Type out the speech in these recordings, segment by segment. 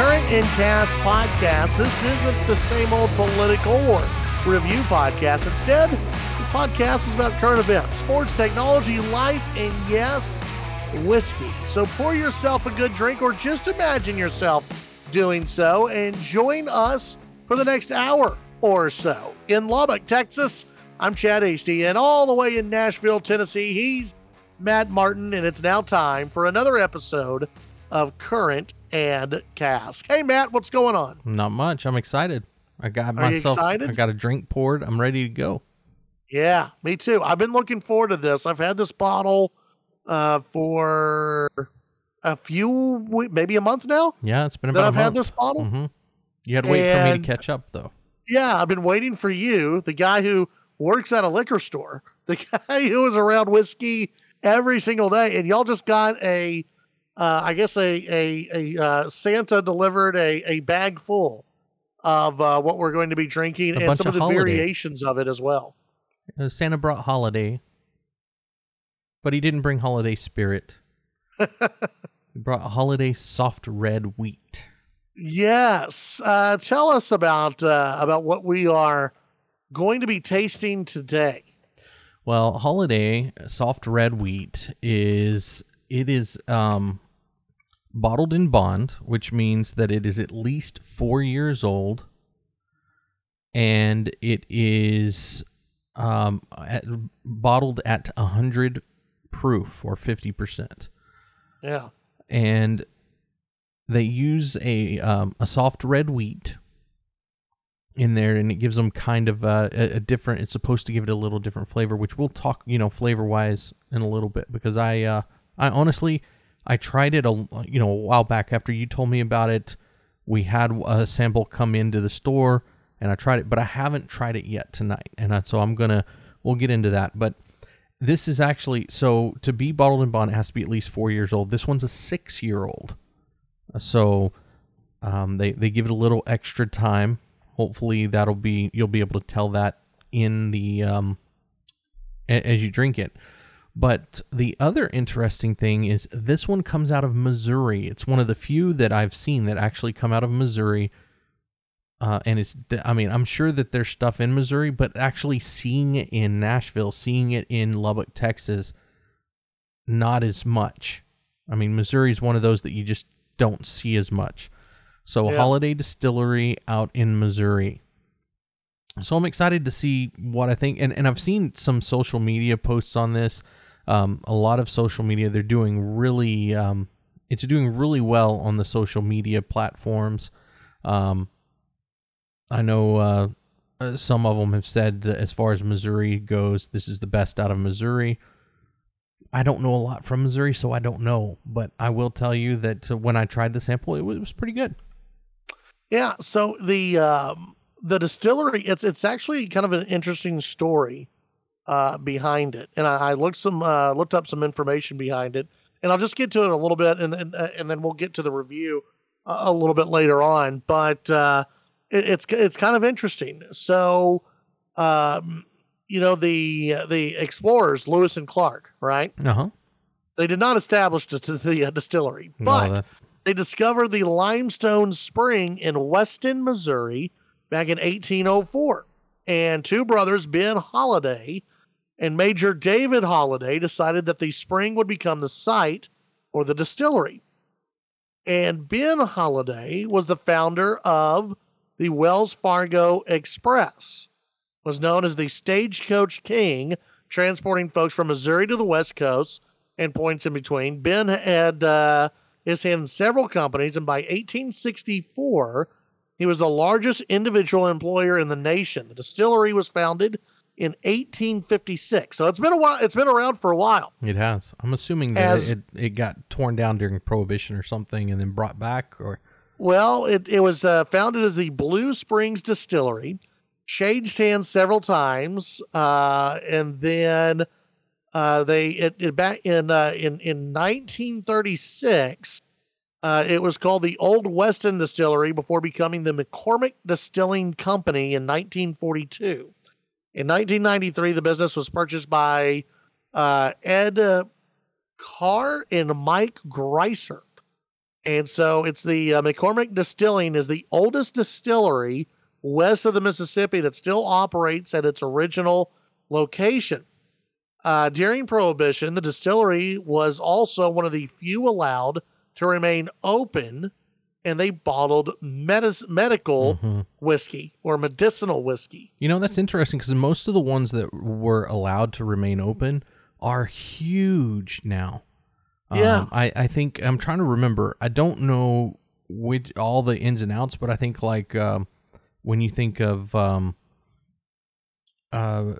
Current and Cask podcast. This isn't the same old political or review podcast. Instead, this podcast is about current events, sports, technology, life, and yes, whiskey. So pour yourself a good drink or just imagine yourself doing so and join us for the next hour or so. In Lubbock, Texas, I'm Chad Hasty, and all the way in Nashville, Tennessee, he's Matt Martin, and it's now time for another episode of Current and Cask. Hey, Matt, what's going on? Not much. I'm excited. I got Are you myself. excited? I got a drink poured. I'm ready to go. Yeah, me too. I've been looking forward to this. I've had this bottle uh, for a few, we- maybe a month now Yeah, it's been that about I've had this bottle. hmm You had to wait for me to catch up, though. Yeah, I've been waiting for you, the guy who works at a liquor store, the guy who is around whiskey every single day, and y'all just got a, uh, I guess a a, a uh, Santa delivered a a bag full of uh, what we're going to be drinking A and some of the Holladay. variations of it as well. Uh, Santa brought Holladay, but he didn't bring holiday spirit. he brought Holladay soft red wheat. Yes, uh, tell us about uh, about what we are going to be tasting today. Well, Holladay soft red wheat is it is um bottled in bond, which means that it is at least 4 years old and it is um at, bottled at 100 proof or 50%. Yeah, And they use a um, a soft red wheat in there and it gives them kind of a, a a different it's supposed to give it a little different flavor which we'll talk you know flavor wise in a little bit because i uh i honestly i tried it a you know a while back after you told me about it. We had a sample come into the store and i tried it but i haven't tried it yet tonight. And I, so i'm gonna we'll get into that. But this is actually so to be bottled in bond it has to be at least four years old. This one's a six year old so um, they they give it a little extra time. Hopefully that'll be you'll be able to tell that in the um, a- as you drink it. But the other interesting thing is this one comes out of Missouri. It's one of the few that I've seen that actually come out of Missouri. Uh, and it's, I mean, I'm sure that there's stuff in Missouri, but actually seeing it in Nashville, seeing it in Lubbock, Texas, not as much. I mean, Missouri is one of those that you just don't see as much. So, Yeah. Holladay Distillery out in Missouri. So, I'm excited to see what I think. And, and I've seen some social media posts on this. Um, a lot of social media, they're doing really, um, it's doing really well on the social media platforms. Um, I know uh, uh, some of them have said that as far as Missouri goes, this is the best out of Missouri. I don't know a lot from Missouri, so I don't know. But I will tell you that uh, when I tried the sample, it was, it was pretty good. Yeah, so the um, the distillery it's it's actually kind of an interesting story uh, behind it, and I, I looked some uh, looked up some information behind it, and I'll just get to it a little bit, and then uh, and then we'll get to the review a, a little bit later on. But uh, it, it's it's kind of interesting. So, um, you know the the explorers Lewis and Clark, right? Uh huh. They did not establish the, the uh, distillery, but they discovered the limestone spring in Weston, Missouri back in 1804. And two brothers, Ben Holladay and Major David Holladay, decided that the spring would become the site for the distillery. And Ben Holladay was the founder of the Wells Fargo Express, was known as the Stagecoach King, transporting folks from Missouri to the West Coast and points in between. Ben had uh, his hand in several companies, and by 1864, he was the largest individual employer in the nation. The distillery was founded in 1856, so it's been a while. It's been around for a while. It has. I'm assuming that As- it, it got torn down during Prohibition or something and then brought back, or Well, it, it was uh, founded as the Blue Springs Distillery, changed hands several times, uh, and then uh, they it, it back in uh, in in 1936. Uh, it was called the Old Weston Distillery before becoming the McCormick Distilling Company in 1942. In 1993, the business was purchased by uh, Ed Carr and Mike Greiser. And so it's the uh, McCormick Distilling is the oldest distillery west of the Mississippi that still operates at its original location. Uh, during Prohibition, the distillery was also one of the few allowed to remain open, and they bottled medis- medical mm-hmm. whiskey or medicinal whiskey. You know, that's interesting because most of the ones that were allowed to remain open are huge now. Yeah. Um, I, I think I'm trying to remember. I don't know which all the ins and outs, but I think like um, when you think of um, uh,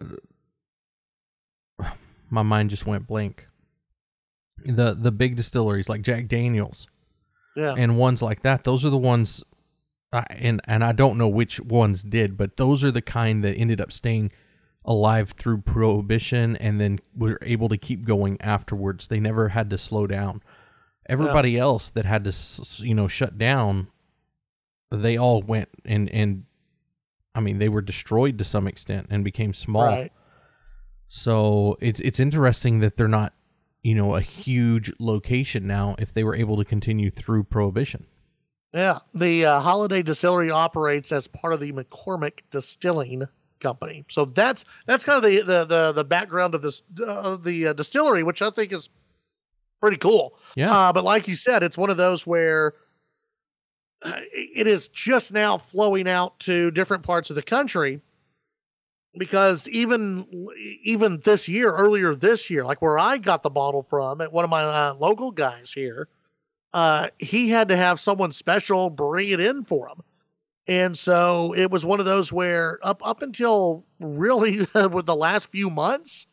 my mind just went blank. The the big distilleries like Jack Daniels, yeah, and ones like that. Those are the ones, uh, and and I don't know which ones did, but those are the kind that ended up staying alive through prohibition and then were able to keep going afterwards. They never had to slow down. Everybody yeah. else that had to you know shut down, they all went and and I mean they were destroyed to some extent and became small. Right. So it's it's interesting that they're not, you know, a huge location now. If they were able to continue through Prohibition. Yeah, the uh, Holladay Distillery operates as part of the McCormick Distilling Company. So that's that's kind of the the the, the background of this uh, the uh, distillery, which I think is pretty cool. Yeah. Uh, but like you said, it's one of those where uh, it is just now flowing out to different parts of the country because even even this year, earlier this year, like where I got the bottle from at one of my uh, local guys here, uh, he had to have someone special bring it in for him, and so it was one of those where up up until really with the last few months,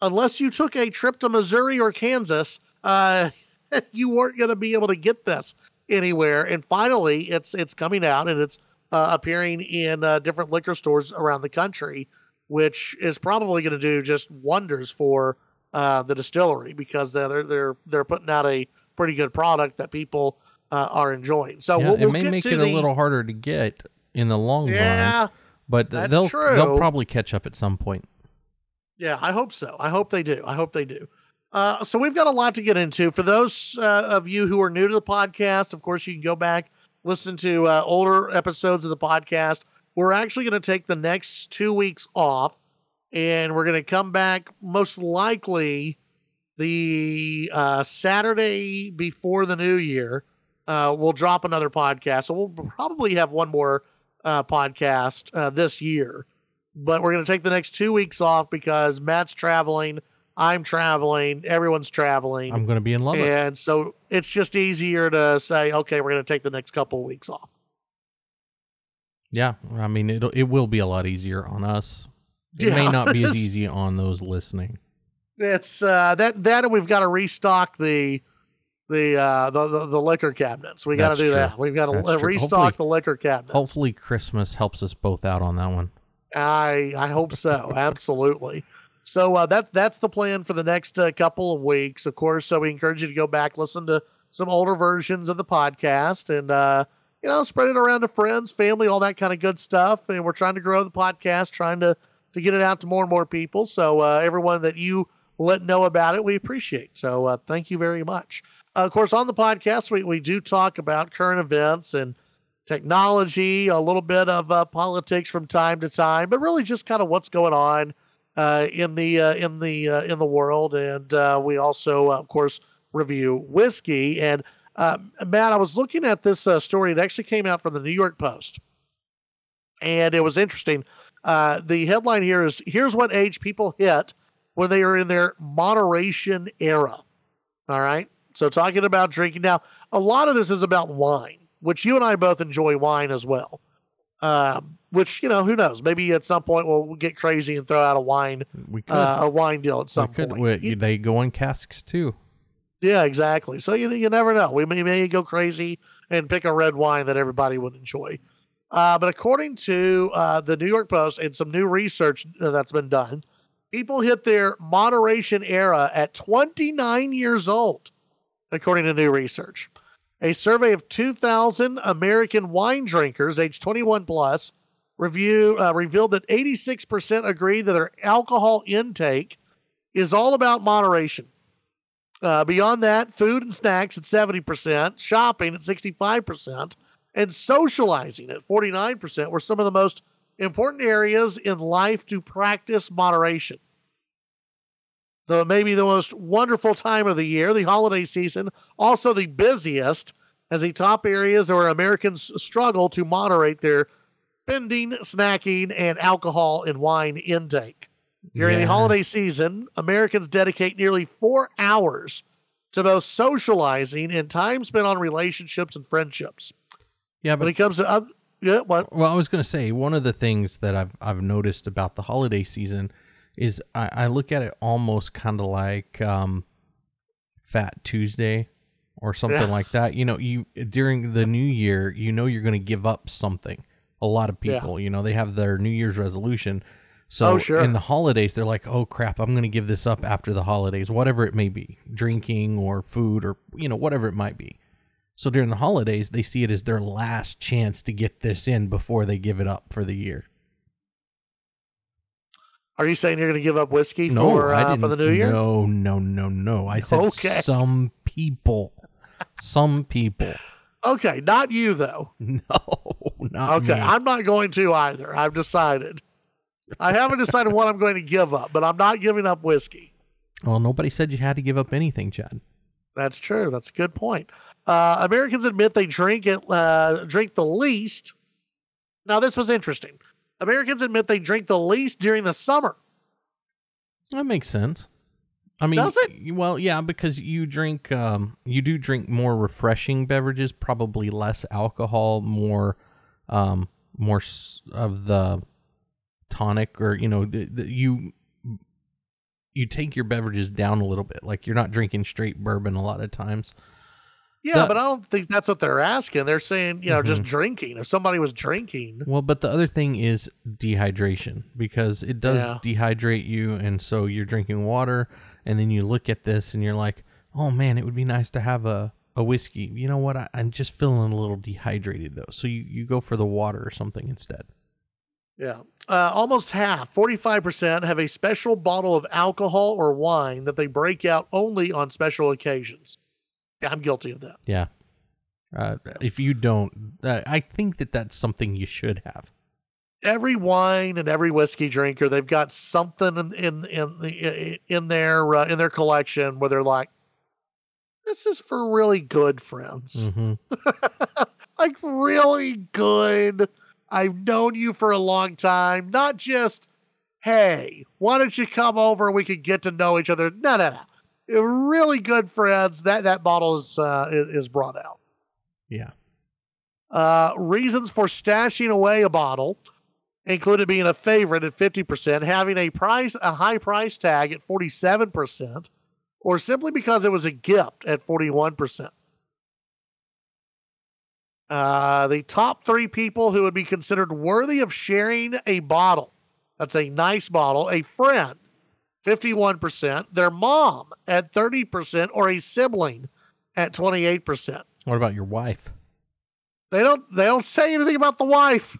unless you took a trip to Missouri or Kansas, uh, you weren't going to be able to get this anywhere. And finally, it's it's coming out and it's uh, appearing in uh, different liquor stores around the country, which is probably going to do just wonders for uh, the distillery because they're they're they're putting out a pretty good product that people uh, are enjoying. So yeah, we'll, we'll it may make it the, a little harder to get in the long yeah, run. But they'll true. they'll probably catch up at some point. Yeah, I hope so. I hope they do. I hope they do. Uh, so we've got a lot to get into. For those uh, of you who are new to the podcast, of course, you can go back listen to uh, older episodes of the podcast. We're actually going to take the next two weeks off, and we're going to come back most likely the uh, Saturday before the new year. Uh, we'll drop another podcast, so we'll probably have one more uh, podcast uh, this year. But we're going to take the next two weeks off because Matt's traveling I'm traveling, everyone's traveling. I'm going to be in Lubbock. And so it's just easier to say, okay, we're going to take the next couple of weeks off. Yeah, I mean it it will be a lot easier on us. It yeah. may not be as easy on those listening. It's uh that that we've got to restock the the uh the the, the liquor cabinets. We got to do true. that. We've got to restock hopefully, the liquor cabinets. Hopefully Christmas helps us both out on that one. I I hope so. Absolutely. So uh, that that's the plan for the next uh, couple of weeks. Of course, so we encourage you to go back, listen to some older versions of the podcast, and uh, you know, spread it around to friends, family, all that kind of good stuff. And we're trying to grow the podcast, trying to to get it out to more and more people. So uh, everyone that you let know about it, we appreciate. So uh, thank you very much. Uh, of course, on the podcast, we we do talk about current events and technology, a little bit of politics from time to time, but really just kind of what's going on uh, in the uh, in the uh, in the world, and uh, we also, of course, review whiskey. And uh, Matt, I was looking at this uh, story. It actually came out from the New York Post, and it was interesting. the headline here is: "Here's what age people hit when they are in their moderation era." All right, so talking about drinking now, a lot of this is about wine, which you and I both enjoy wine as well. Um, which you know, who knows? Maybe at some point we'll get crazy and throw out a wine, we could. Uh, a wine deal at some we could. point. We, they go in casks too. Yeah, exactly. So you you never know. We may, may go crazy and pick a red wine that everybody would enjoy. Uh, but according to uh, the New York Post and some new research that's been done, people hit their moderation era at 29 years old, according to new research. A survey of 2,000 American wine drinkers aged 21 plus review uh, revealed that 86% agree that their alcohol intake is all about moderation. Uh, beyond that, food and snacks at 70%, shopping at 65%, and socializing at 49% were some of the most important areas in life to practice moderation. The maybe the most wonderful time of the year, the holiday season, also the busiest, as the top areas where Americans struggle to moderate their spending, snacking, and alcohol and wine intake. During yeah. the holiday season, Americans dedicate nearly four hours to both socializing and time spent on relationships and friendships. Yeah, but when it comes to other, yeah, what? Well, I was going to say one of the things that I've I've noticed about the holiday season is I, I look at it almost kind of like um, Fat Tuesday or something yeah. like that. You know, you during the new year, you know you're going to give up something. A lot of people, yeah. you know, they have their New Year's resolution. So oh, sure. in the holidays, they're like, "Oh crap, I'm going to give this up after the holidays, whatever it may be, drinking or food or you know whatever it might be." So during the holidays, they see it as their last chance to get this in before they give it up for the year. Are you saying you're going to give up whiskey no, for uh, for the new year? No, no, no, no. I said okay. some people. Some people. Okay, not you though. No, not okay. Me. I'm not going to either. I've decided. I haven't decided what I'm going to give up, but I'm not giving up whiskey. Well, nobody said you had to give up anything, Chad. That's true. That's a good point. Uh, Americans admit they drink it, uh, drink the least. Now, this was interesting. Americans admit they drink the least during the summer. That makes sense. I mean, does it? Well, yeah, because you drink, um, you do drink more refreshing beverages, probably less alcohol, more, um, more of the tonic, or you know, the, the, you you take your beverages down a little bit. Like you're not drinking straight bourbon a lot of times. Yeah, the, but I don't think that's what they're asking. They're saying, you know, mm-hmm. just drinking. If somebody was drinking. Well, but the other thing is dehydration because it does yeah. dehydrate you. And so you're drinking water, and then you look at this and you're like, oh man, it would be nice to have a, a whiskey. You know what? I, am just feeling a little dehydrated though. So you, you go for the water or something instead. Yeah. Uh, almost half, 45%, have a special bottle of alcohol or wine that they break out only on special occasions. I'm guilty of that. Yeah. Uh, if you don't, uh, I think that that's something you should have. Every wine and every whiskey drinker, they've got something in in in, in their uh, in their collection where they're like, "This is for really good friends, mm-hmm. like really good." I've known you for a long time, not just, "Hey, why don't you come over? We could get to know each other." No, no, no really good friends, that that bottle is uh, is brought out. Yeah. Uh, reasons for stashing away a bottle included being a favorite at 50%, having a price a high price tag at 47%, or simply because it was a gift at 41%. Uh, the top three people who would be considered worthy of sharing a bottle. That's a nice bottle. A friend 51%, their mom at 30%, or a sibling at 28%. What about your wife? They don't they don't say anything about the wife.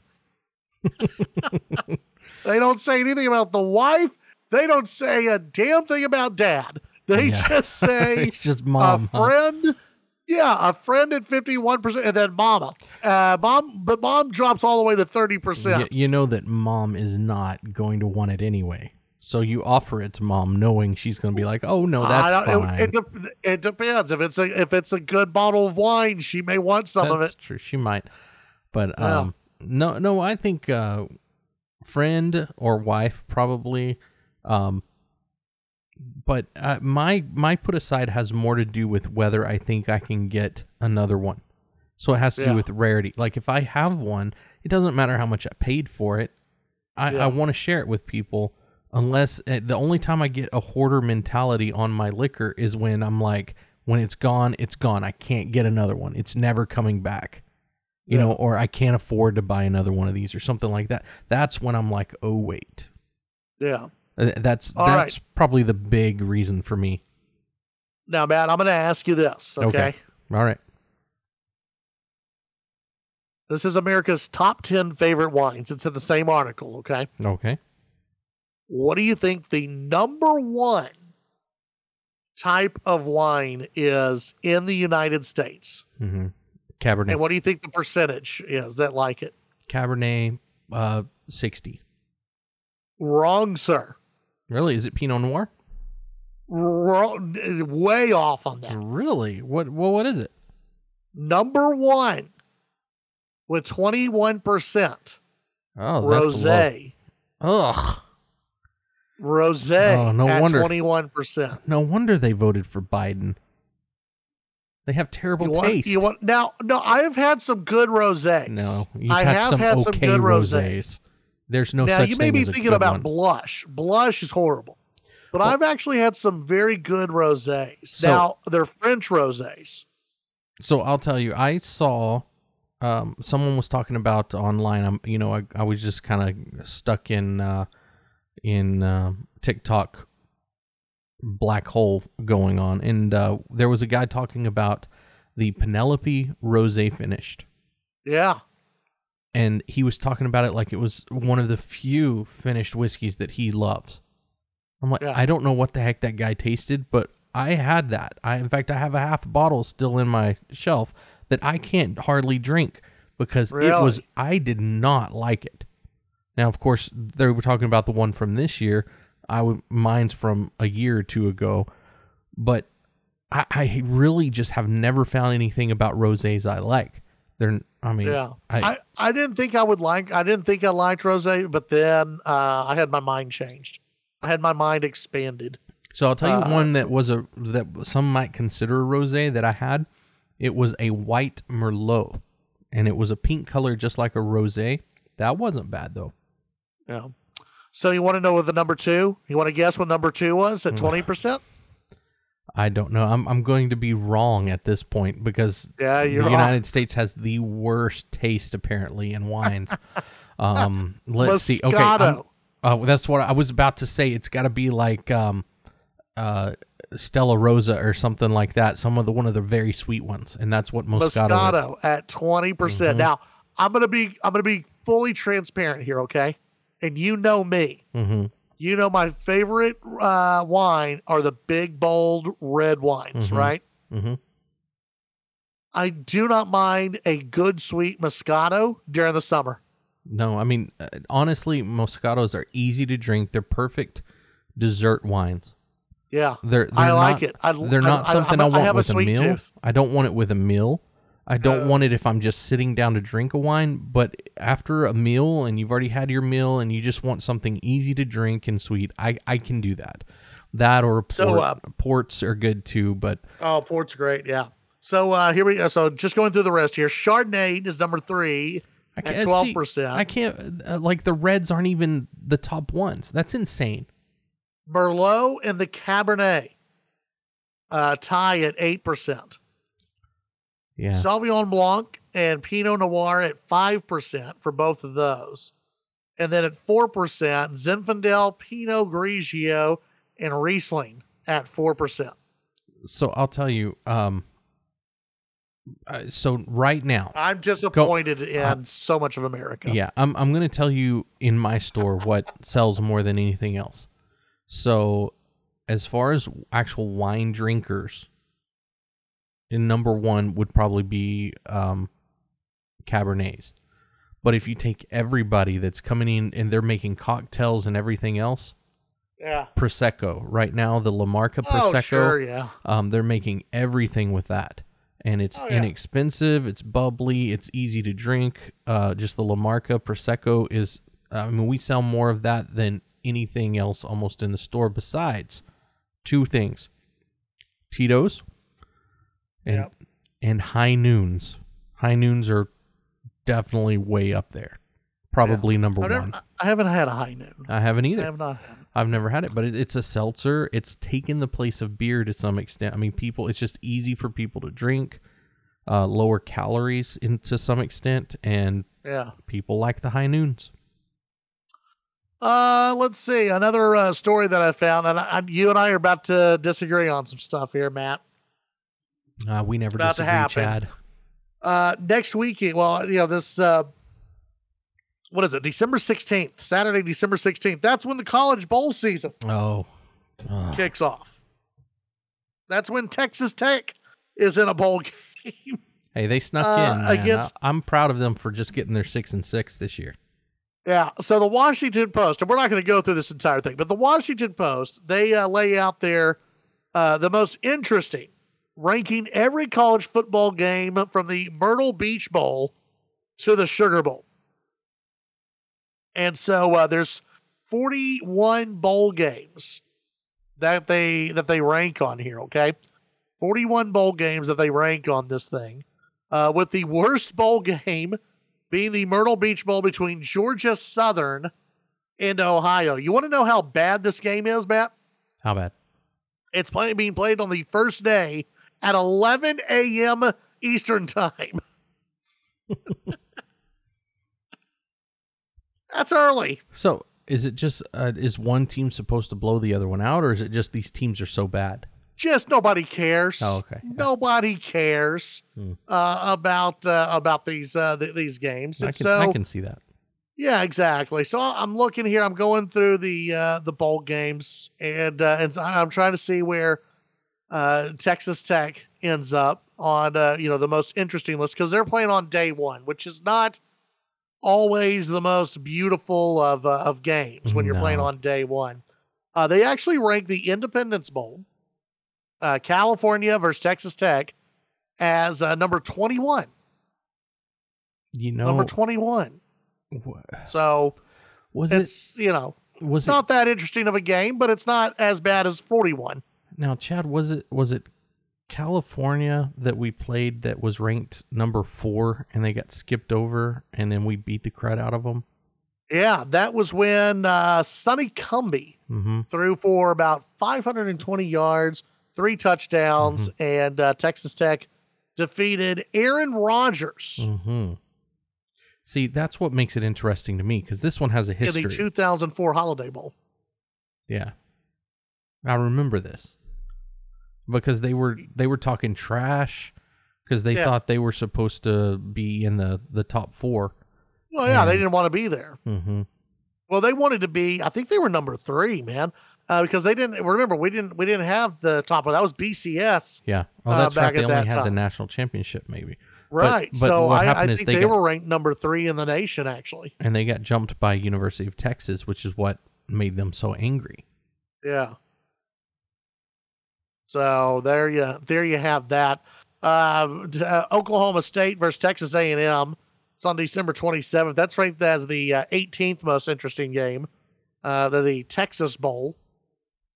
they don't say anything about the wife. They don't say a damn thing about dad. They yeah. just say it's just mom. A friend. Huh? Yeah, a friend at 51%, and then mama. Uh, mom, but mom drops all the way to 30%. you know that mom is not going to want it anyway. So you offer it to mom, knowing she's going to be like, "Oh no, that's fine." It, it, it, depends. If it's a if it's a good bottle of wine, she may want some that's of it. True, she might. But um. No, no, I think uh, friend or wife probably. Um, but uh, my my put aside has more to do with whether I think I can get another one. So it has to yeah. do with rarity. Like if I have one, it doesn't matter how much I paid for it. I, yeah. I want to share it with people unless uh, the only time I get a hoarder mentality on my liquor is when I'm like, when it's gone, it's gone. I can't get another one. It's never coming back. You yeah. know, or I can't afford to buy another one of these or something like that. That's when I'm like, oh wait. Yeah. Uh, that's All that's right. probably the big reason for me. Now, Matt, I'm going to ask you this. Okay? okay. All right. This is America's top 10 favorite wines. It's in the same article. Okay. Okay. What do you think the number one type of wine is in the United States. Mm-hmm. Cabernet. And what do you think the percentage is that like it? Cabernet, uh, sixty. Wrong, sir. Really? Is it Pinot Noir? Wrong, way off on that. Really? What? Well, what is it? Number one with twenty one percent. Oh, rosé. Ugh. Rosé. Oh, no at wonder. Twenty one percent. No wonder they voted for Biden. They have terrible You want, taste. you want now? No, I have had some good rosés. no, you've I had have some had some good rosés. rosés. There's no now such you may be thinking about one. blush. Blush is horrible, but Well- I've actually had some very good rosés. So- now they're French rosés. So I'll tell you, I saw um, someone was talking about online. I'm, you know, I, I was just kind of stuck in uh, in uh, TikTok black hole going on, and uh, there was a guy talking about the Penelope Rose finished, Yeah, and he was talking about it like it was one of the few finished whiskeys that he loves. I'm like, Yeah. I don't know what the heck that guy tasted, but I had that. I, in fact, I have a half bottle still in my shelf that I can't hardly drink because it was. I did not like it. Now, of course, they were talking about the one from this year. I would mine's from a year or two ago, but I, I really just have never found anything about rosés I like. They're, I mean, yeah. I, I, I didn't think I would like. I didn't think I liked rosé, but then uh, I had my mind changed. I had my mind expanded. So I'll tell you Uh, one that was a that some might consider a rosé that I had. It was a white merlot, and it was a pink color just like a rosé. That wasn't bad though. Yeah. So you want to know what the number two? You want to guess what number two was Mm. at twenty percent? I don't know. I'm I'm going to be wrong at this point because Yeah, the wrong. United States has the worst taste apparently in wines. um, let's see. Okay, uh, that's what I was about to say. It's got to be like um, uh, Stella Rosa or something like that. Some of the one of the very sweet ones, and that's what Moscato, is. Moscato at 20%. Mhm. percent Now, I'm to be I'm going to be fully transparent here, okay? And you know me. Mm-hmm. You know my favorite uh, wine are the big bold red wines, Mhm. right? Mm-hmm. I do not mind a good sweet Moscato during the summer. No, I mean uh, honestly, Moscatos are easy to drink. They're perfect dessert wines. Yeah. They're, they're I like not, it. I- they're I- not I- something I, I want have with a, sweet meal. tooth. I don't want it with a meal. I don't No. want it if I'm just sitting down to drink a wine. But after a meal and you've already had your meal and you just want something easy to drink and sweet, I I can do that. That or port. So, uh, ports are good too, but Oh, port's great. Yeah. So uh, here we go. So just going through the rest here. Chardonnay is number three at twelve percent. I can't uh, like the reds aren't even the top ones. That's insane. Merlot and the Cabernet uh, tie at eight percent. Yeah. Sauvignon Blanc and Pinot Noir at five percent for both of those, and then at four percent, Zinfandel, Pinot Grigio, and Riesling at four percent. so I'll tell you. Um. uh, so right now, I'm disappointed in so much of America. yeah, I'm I'm gonna tell you in my store what sells more than anything else. So, as far as actual wine drinkers, in number one would probably be um, Cabernets. But if you take everybody that's coming in and they're making cocktails and everything else, Yeah. Prosecco right now, the La Marca Oh, Prosecco. sure. Yeah. Um, they're making everything with that, and it's Oh, yeah. inexpensive. It's bubbly. It's easy to drink. Uh, just the La Marca Prosecco is. I mean, we sell more of that than anything else almost in the store. Besides two things: Tito's and Yep. and High Noons. High Noons are definitely way up there. Probably number I've one. never, I haven't had a high noon. I haven't either. I have not I've never had it, but it, it's a seltzer. It's taken the place of beer to some extent. I mean, people, it's just easy for people to drink, uh, lower calories in, to some extent, and Yeah. people like the high noons. Uh, let's see another uh, story that I found, and I- you and I are about to disagree on some stuff here, Matt. Uh, we never about to disagree, happen. Chad. Uh, next weekend, well, you know this. Uh, what is it? December sixteenth, Saturday, December sixteenth. That's when the college bowl season Oh, Ugh. kicks off. That's when Texas Tech is in a bowl game. Hey, they snuck Uh, in. Man. against- I, am proud of them for just getting their six and six this year. Yeah. So the Washington Post, and we're not going to go through this entire thing, but the Washington Post, they uh, lay out their uh, the most interesting, ranking every college football game from the Myrtle Beach Bowl to the Sugar Bowl. And so uh, there's 41 bowl games that they that they rank on here. Okay, 41 bowl games that they rank on this thing, uh, with the worst bowl game being the Myrtle Beach Bowl between Georgia Southern and Ohio. You want to know how bad this game is, Matt? How bad? It's play, being played on the first day at 11 a.m. Eastern Time. That's early. So is it just uh, is one team supposed to blow the other one out, or is it just these teams are so bad? Just nobody cares. Oh, okay. Yeah. Nobody cares Hmm. uh, about uh, about these uh, th- these games. I can so, I can see that. Yeah, exactly. So I'm looking here. I'm going through the uh, the bowl games, and uh, and I'm trying to see where uh, Texas Tech ends up on uh, you know the most interesting list because they're playing on day one, which is not always the most beautiful of uh, of games when you're playing on day one. Uh, they actually rank the Independence Bowl, uh, California versus Texas Tech, as uh, number 21. You know, Number 21. wha- So was it you know was it's it not that interesting of a game, but it's not as bad as 41. Now, Chad? Was it was it California that we played that was ranked number four, and they got skipped over, and then we beat the crud out of them? Yeah, that was when uh, Sonny Cumbie Mm-hmm. threw for about 520 yards, three touchdowns, Mm-hmm. and uh, Texas Tech defeated Aaron Rodgers Mm-hmm. See, that's what makes it interesting to me because this one has a in history. the 2004 Holiday Bowl. Yeah. I remember this. Because they were they were talking trash because they Yeah. thought they were supposed to be in the the top 4. Well, yeah, they didn't want to be there. Mhm. Well, they wanted to be. I think they were number three, man, uh, because they didn't. Remember, we didn't. We didn't have the top one. That was BCS, Yeah. Oh, Uh, that's back right. They only had the national championship maybe. right? but so what I, I happened is think they they, got- were ranked number three in the nation, actually. And they got jumped by University of Texas, which is what made them so angry. Yeah. So there you there you have that. Uh, uh, Oklahoma State versus Texas A and M. It's on December 27th. That's ranked as the uh, 18th most interesting game. Uh, the, Texas Bowl.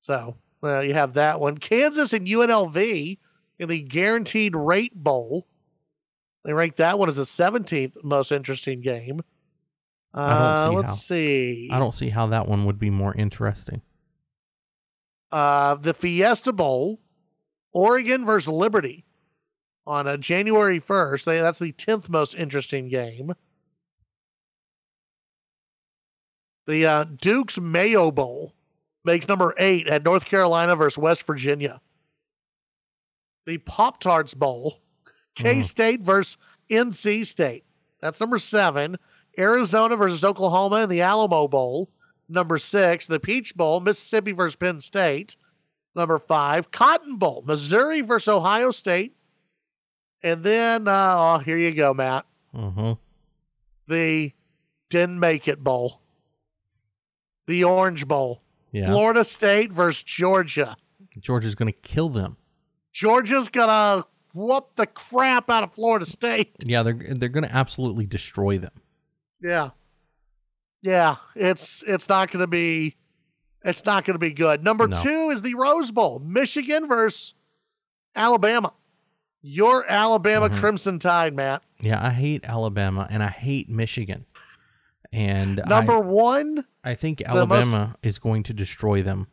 So uh, you have that one. Kansas and UNLV in the Guaranteed Rate Bowl. They rank that one as the 17th most interesting game. Uh, I don't see let's how. see. I don't see how that one would be more interesting. Uh, the Fiesta Bowl, Oregon versus Liberty on uh, January 1st. They, that's the 10th most interesting game. The uh, Duke's Mayo Bowl makes number eight at North Carolina versus West Virginia. The Pop Tarts Bowl, K Mm. State versus NC State. That's number seven. Arizona versus Oklahoma in the Alamo Bowl. Number six, the Peach Bowl, Mississippi versus Penn State. Number five, Cotton Bowl, Missouri versus Ohio State. And then, uh, oh, here you go, Matt. Mm-hmm. The Didn't Make It Bowl, the Orange Bowl, Yeah. Florida State versus Georgia. Georgia's going to kill them. Georgia's gonna whoop the crap out of Florida State. Yeah, they're they're going to absolutely destroy them. Yeah. Yeah, it's it's not going to be it's not going to be good. Number No. 2 is the Rose Bowl, Michigan versus Alabama. Your Alabama Mhm. Crimson Tide, Matt. Yeah, I hate Alabama and I hate Michigan. And Number I, 1, I think most- Alabama is going to destroy them.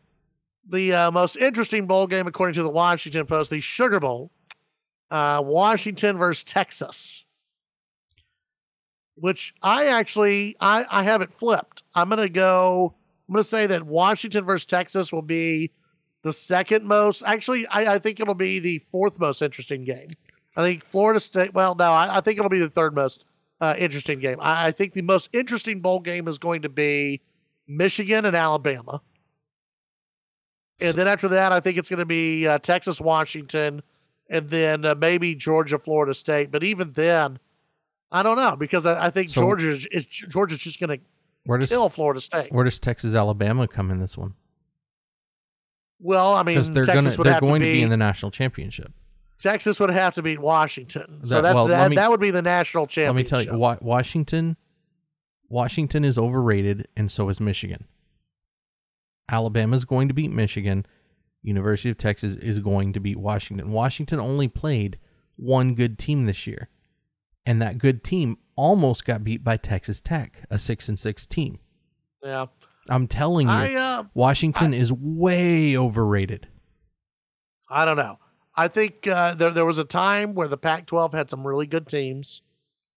the uh, most interesting bowl game according to the Washington Post, the Sugar Bowl. Uh, Washington versus Texas. Which I actually I, I have it flipped. I'm gonna go I'm gonna say that Washington versus Texas will be the second most actually I, I think it'll be the fourth most interesting game. I think Florida State well no, I, I think it'll be the third most uh, interesting game. I, I think the most interesting bowl game is going to be Michigan and Alabama. And then after that, I think it's going to be uh, Texas, Washington, and then uh, maybe Georgia, Florida State. But even then, I don't know because I, I think So- Georgia is, is Georgia's just going to Where does kill Florida State. where does Texas Alabama come in this one? Well, I mean, Because they're Texas gonna would they're have going to to be, be in the national championship. Texas would have to beat Washington. so That- that's well, that, me- that would be the national championship. Let me tell you, Wa- Washington, Washington is overrated, and so is Michigan. Alabama's going to beat Michigan. University of Texas is going to beat Washington. Washington only played one good team this year, and that good team almost got beat by Texas Tech, a six and six team. Yeah, I'm telling you, I uh, Washington is way overrated. I don't know. I think uh, there there was a time where the Pac-12 had some really good teams.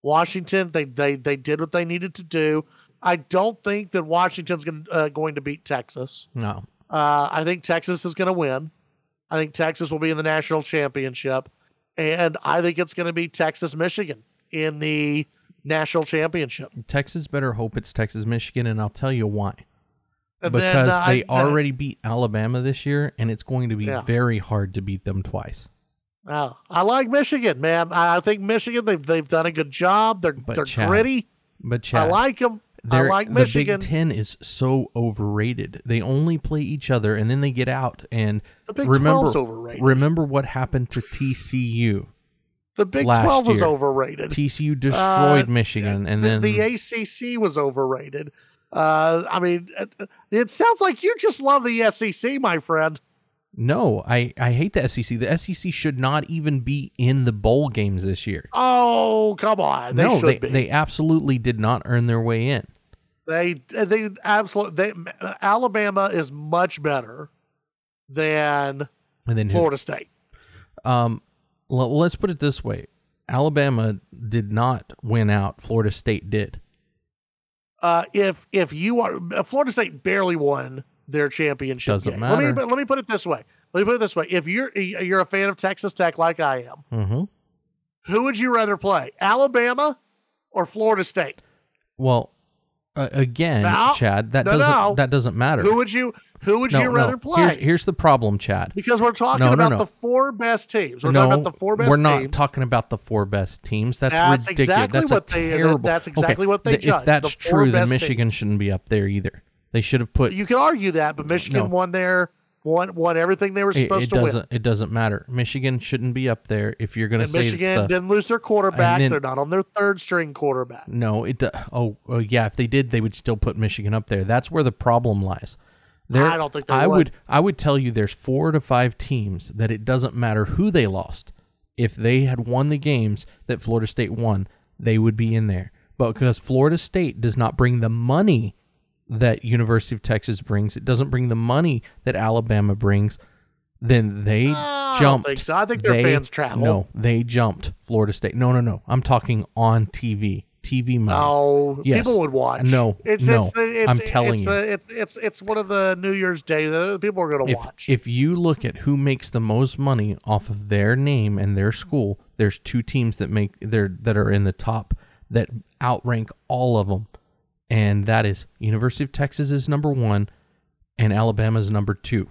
Washington, they they they did what they needed to do. I don't think that Washington's going uh, going to beat Texas. No, Uh, I think Texas is going to win. I think Texas will be in the national championship, and I think it's going to be Texas Michigan in the national championship. Texas better hope it's Texas Michigan, and I'll tell you why. And then, because uh, they I- already beat Alabama this year, and it's going to be Yeah. very hard to beat them twice. Oh, I like Michigan, man. I, think Michigan they've they've done a good job. They're But they're Chad, gritty. But Chad, I like them. I like the Michigan. Big Ten is so overrated. They only play each other, and then they get out. And The Big remember, 12's overrated. remember what happened to TCU? The Big last Twelve was year. overrated. TCU destroyed Uh, Michigan, and the, then the ACC was overrated. Uh, I mean, it, sounds like you just love the SEC, my friend. no, I I hate the SEC. The SEC should not even be in the bowl games this year. Oh, come on. They no, should they be. they absolutely did not earn their way in. They they absolutely they Alabama is much better than And then who- Florida State. Um, l- let's put it this way: Alabama did not win out. Florida State did. Uh, if if you are Florida State barely won their championship. Doesn't game. Let me let me put it this way. Let me put it this way. If you're you're a fan of Texas Tech like I am, hmm who would you rather play, Alabama or Florida State? Well, uh, again, No. Chad, that No, doesn't no. that doesn't matter. Who would you who would no, you rather no. play? Here's, here's the problem, Chad. because we're talking No, about the four best teams. We're no, talking about the four best we're not teams. talking about the four best teams. That's, That's ridiculous. exactly that's what they- terrible. that's exactly okay, what they th- judge, If that's the true, then Michigan shouldn't be up there either. They should have put. you can argue that, but Michigan won there. won won everything they were it, supposed it to win. doesn't. It doesn't matter. Michigan shouldn't be up there if you're going to say Michigan the. didn't lose their quarterback. then- They're not on their third string quarterback. No, it. Oh, oh, yeah. If they did, they would still put Michigan up there. That's where the problem lies. There, I don't think they I would. would. I would tell you, there's four to five teams that it doesn't matter who they lost. If they had won the games that Florida State won, they would be in there. But because Florida State does not bring the money that University of Texas brings, it doesn't bring the money that Alabama brings, then they I jumped. think so. I think their They- fans travel. No, they jumped Florida State. No, no, no. I'm talking on TV. TV money. No, Yes. people would watch. No, it's no, it's, the, it's I'm telling it's you. The, it's it's it's one of the New Year's Day that people are going to watch. if you look at who makes the most money off of their name and their school, there's two teams that make there that are in the top that outrank all of them, and that is University of Texas is number one, and Alabama is number two.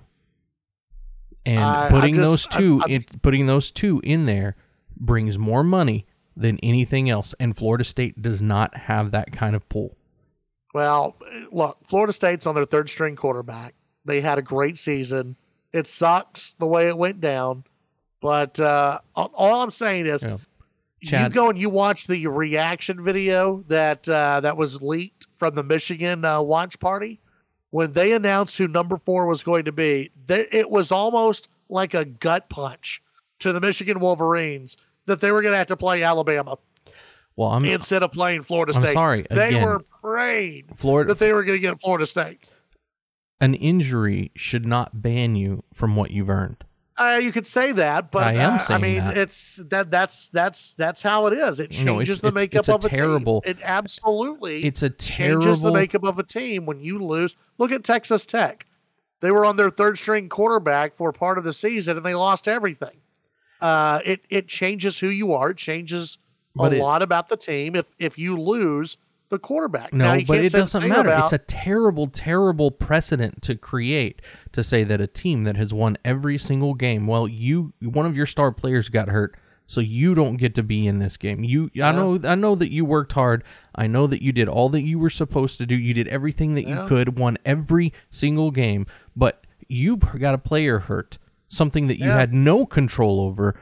And I- I putting just- those two, I- it, putting those two in there brings more money than anything else, and Florida State does not have that kind of pull. Well, look, Florida State's on their third string quarterback. They had a great season. It sucks the way it went down, but uh, all, I'm saying is, Yeah. you go and you watch the reaction video that uh, that was leaked from the Michigan uh, watch party when they announced who number four was going to be. They, it was almost like a gut punch to the Michigan Wolverines that they were going to have to play Alabama Well, I'm instead of playing Florida I'm State. sorry, they again, were praying Florida. that they were going to get Florida State. an injury should not ban you from what you've earned. Uh, you could say that, but I am uh, saying I mean, that. it's that that's that's that's how it is. It changes No, it's- the makeup it's a of a terrible- team. It absolutely It's a terrible changes the makeup of a team when you lose. Look at Texas Tech; they were on their third string quarterback for part of the season, and they lost everything. Uh, it it changes who you are. It changes But a it- lot about the team. If if you lose, the quarterback. No, but it doesn't matter. About, it's a terrible, terrible precedent to create to say that a team that has won every single game, well, you one of your star players got hurt, so you don't get to be in this game. You, yeah. I know, I know that you worked hard. I know that you did all that you were supposed to do. You did everything that yeah. you could, won every single game, but you got a player hurt, something that you yeah. had no control over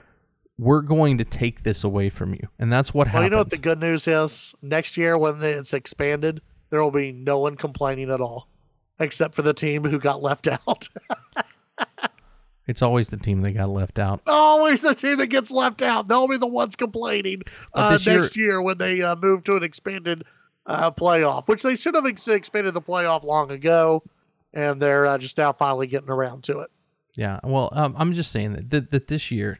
we're going to take this away from you. And that's what well, happened. you know what the good news is? Next year, when it's expanded, there will be no one complaining at all, except for the team who got left out. it's always the team that got left out. Always the team that gets left out. They'll be the ones complaining uh, next year, when they uh, move to an expanded uh, playoff, which they should have ex- expanded the playoff long ago, and they're uh, just now finally getting around to it. Yeah, well, um, I'm just saying that, that that this year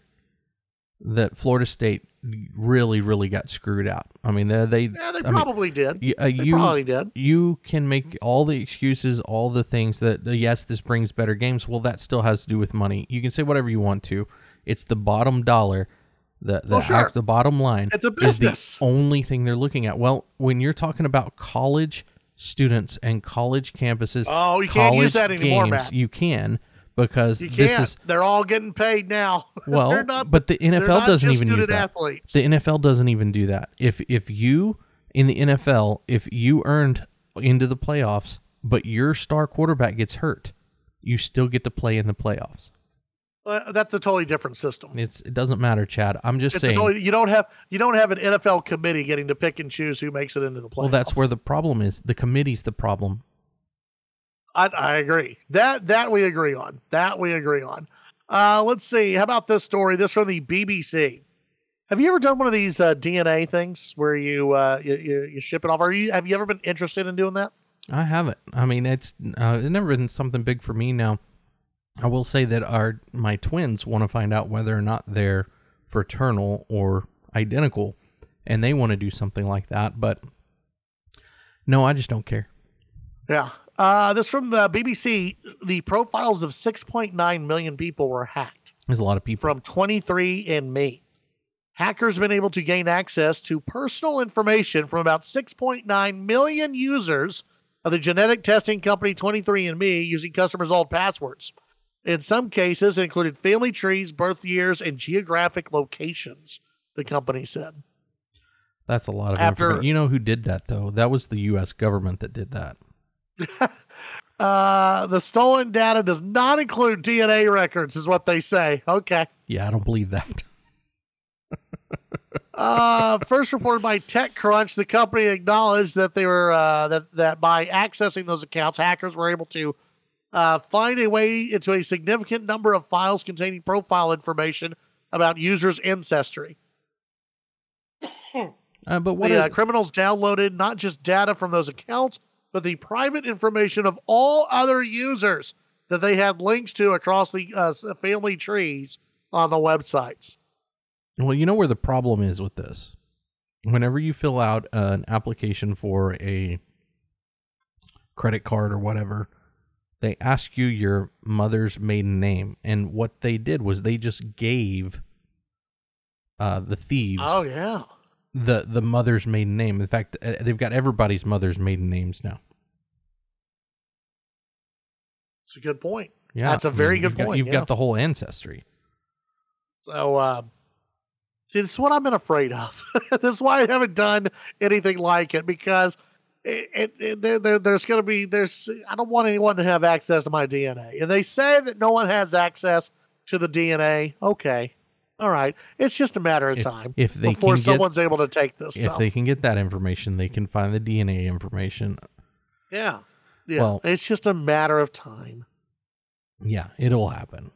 that Florida State really, really got screwed out. I mean, they, they yeah, they I probably mean, did. You, uh, they you, probably did. You can make all the excuses, all the things that uh, yes, this brings better games. Well, that still has to do with money. You can say whatever you want to. It's the bottom dollar. The the, well, sure. act, the bottom line it's a business. is the only thing they're looking at. Well, when you're talking about college students and college campuses, oh, you can't use that anymore, games, Matt. You can because this is they're all getting paid now. Well, not, but the NFL doesn't even use that. Athletes. The NFL doesn't even do that. If if you in the NFL, if you earned into the playoffs, but your star quarterback gets hurt, you still get to play in the playoffs. Well, that's a totally different system. It's it doesn't matter, Chad. I'm just it's saying totally, you don't have you don't have an NFL committee getting to pick and choose who makes it into the playoffs. Well, that's where the problem is. The committee's the problem. I, I agree. That that we agree on. That we agree on. Uh, let's see. How about this story? This from the BBC. Have you ever done one of these uh, DNA things where you, uh, you, you you ship it off? Are you have you ever been interested in doing that? I haven't. I mean, it's uh, it's never been something big for me. Now, I will say that our my twins want to find out whether or not they're fraternal or identical, and they want to do something like that. But no, I just don't care. Yeah, uh, this from the BBC. The profiles of 6.9 million people were hacked. There's a lot of people. From 23andMe. Hackers have been able to gain access to personal information from about 6.9 million users of the genetic testing company 23andMe using customers' old passwords. In some cases, it included family trees, birth years, and geographic locations, the company said. That's a lot of After, information. You know who did that, though? That was the U.S. government that did that. uh, the stolen data does not include DNA records, is what they say. Okay. Yeah, I don't believe that. uh, first reported by TechCrunch, the company acknowledged that they were uh, that that by accessing those accounts, hackers were able to uh, find a way into a significant number of files containing profile information about users' ancestry. Uh, but what the uh, criminals downloaded not just data from those accounts, but the private information of all other users that they had links to across the uh, family trees on the websites. Well, you know where the problem is with this. Whenever you fill out an application for a credit card or whatever, they ask you your mother's maiden name. And what they did was they just gave uh, the thieves. Oh, yeah the the mother's maiden name. In fact, uh, they've got everybody's mother's maiden names now. It's a good point. Yeah, that's a very I mean, good point. You've yeah. got the whole ancestry. So, uh, see, this is what I've been afraid of. this is why I haven't done anything like it because it, it, it there, there, there's going to be there's I don't want anyone to have access to my DNA, and they say that no one has access to the DNA. Okay, all right. It's just a matter of if, time if they before someone's get, able to take this if stuff. they can get that information, they can find the DNA information. Yeah. Yeah. Well, it's just a matter of time. Yeah, it'll happen.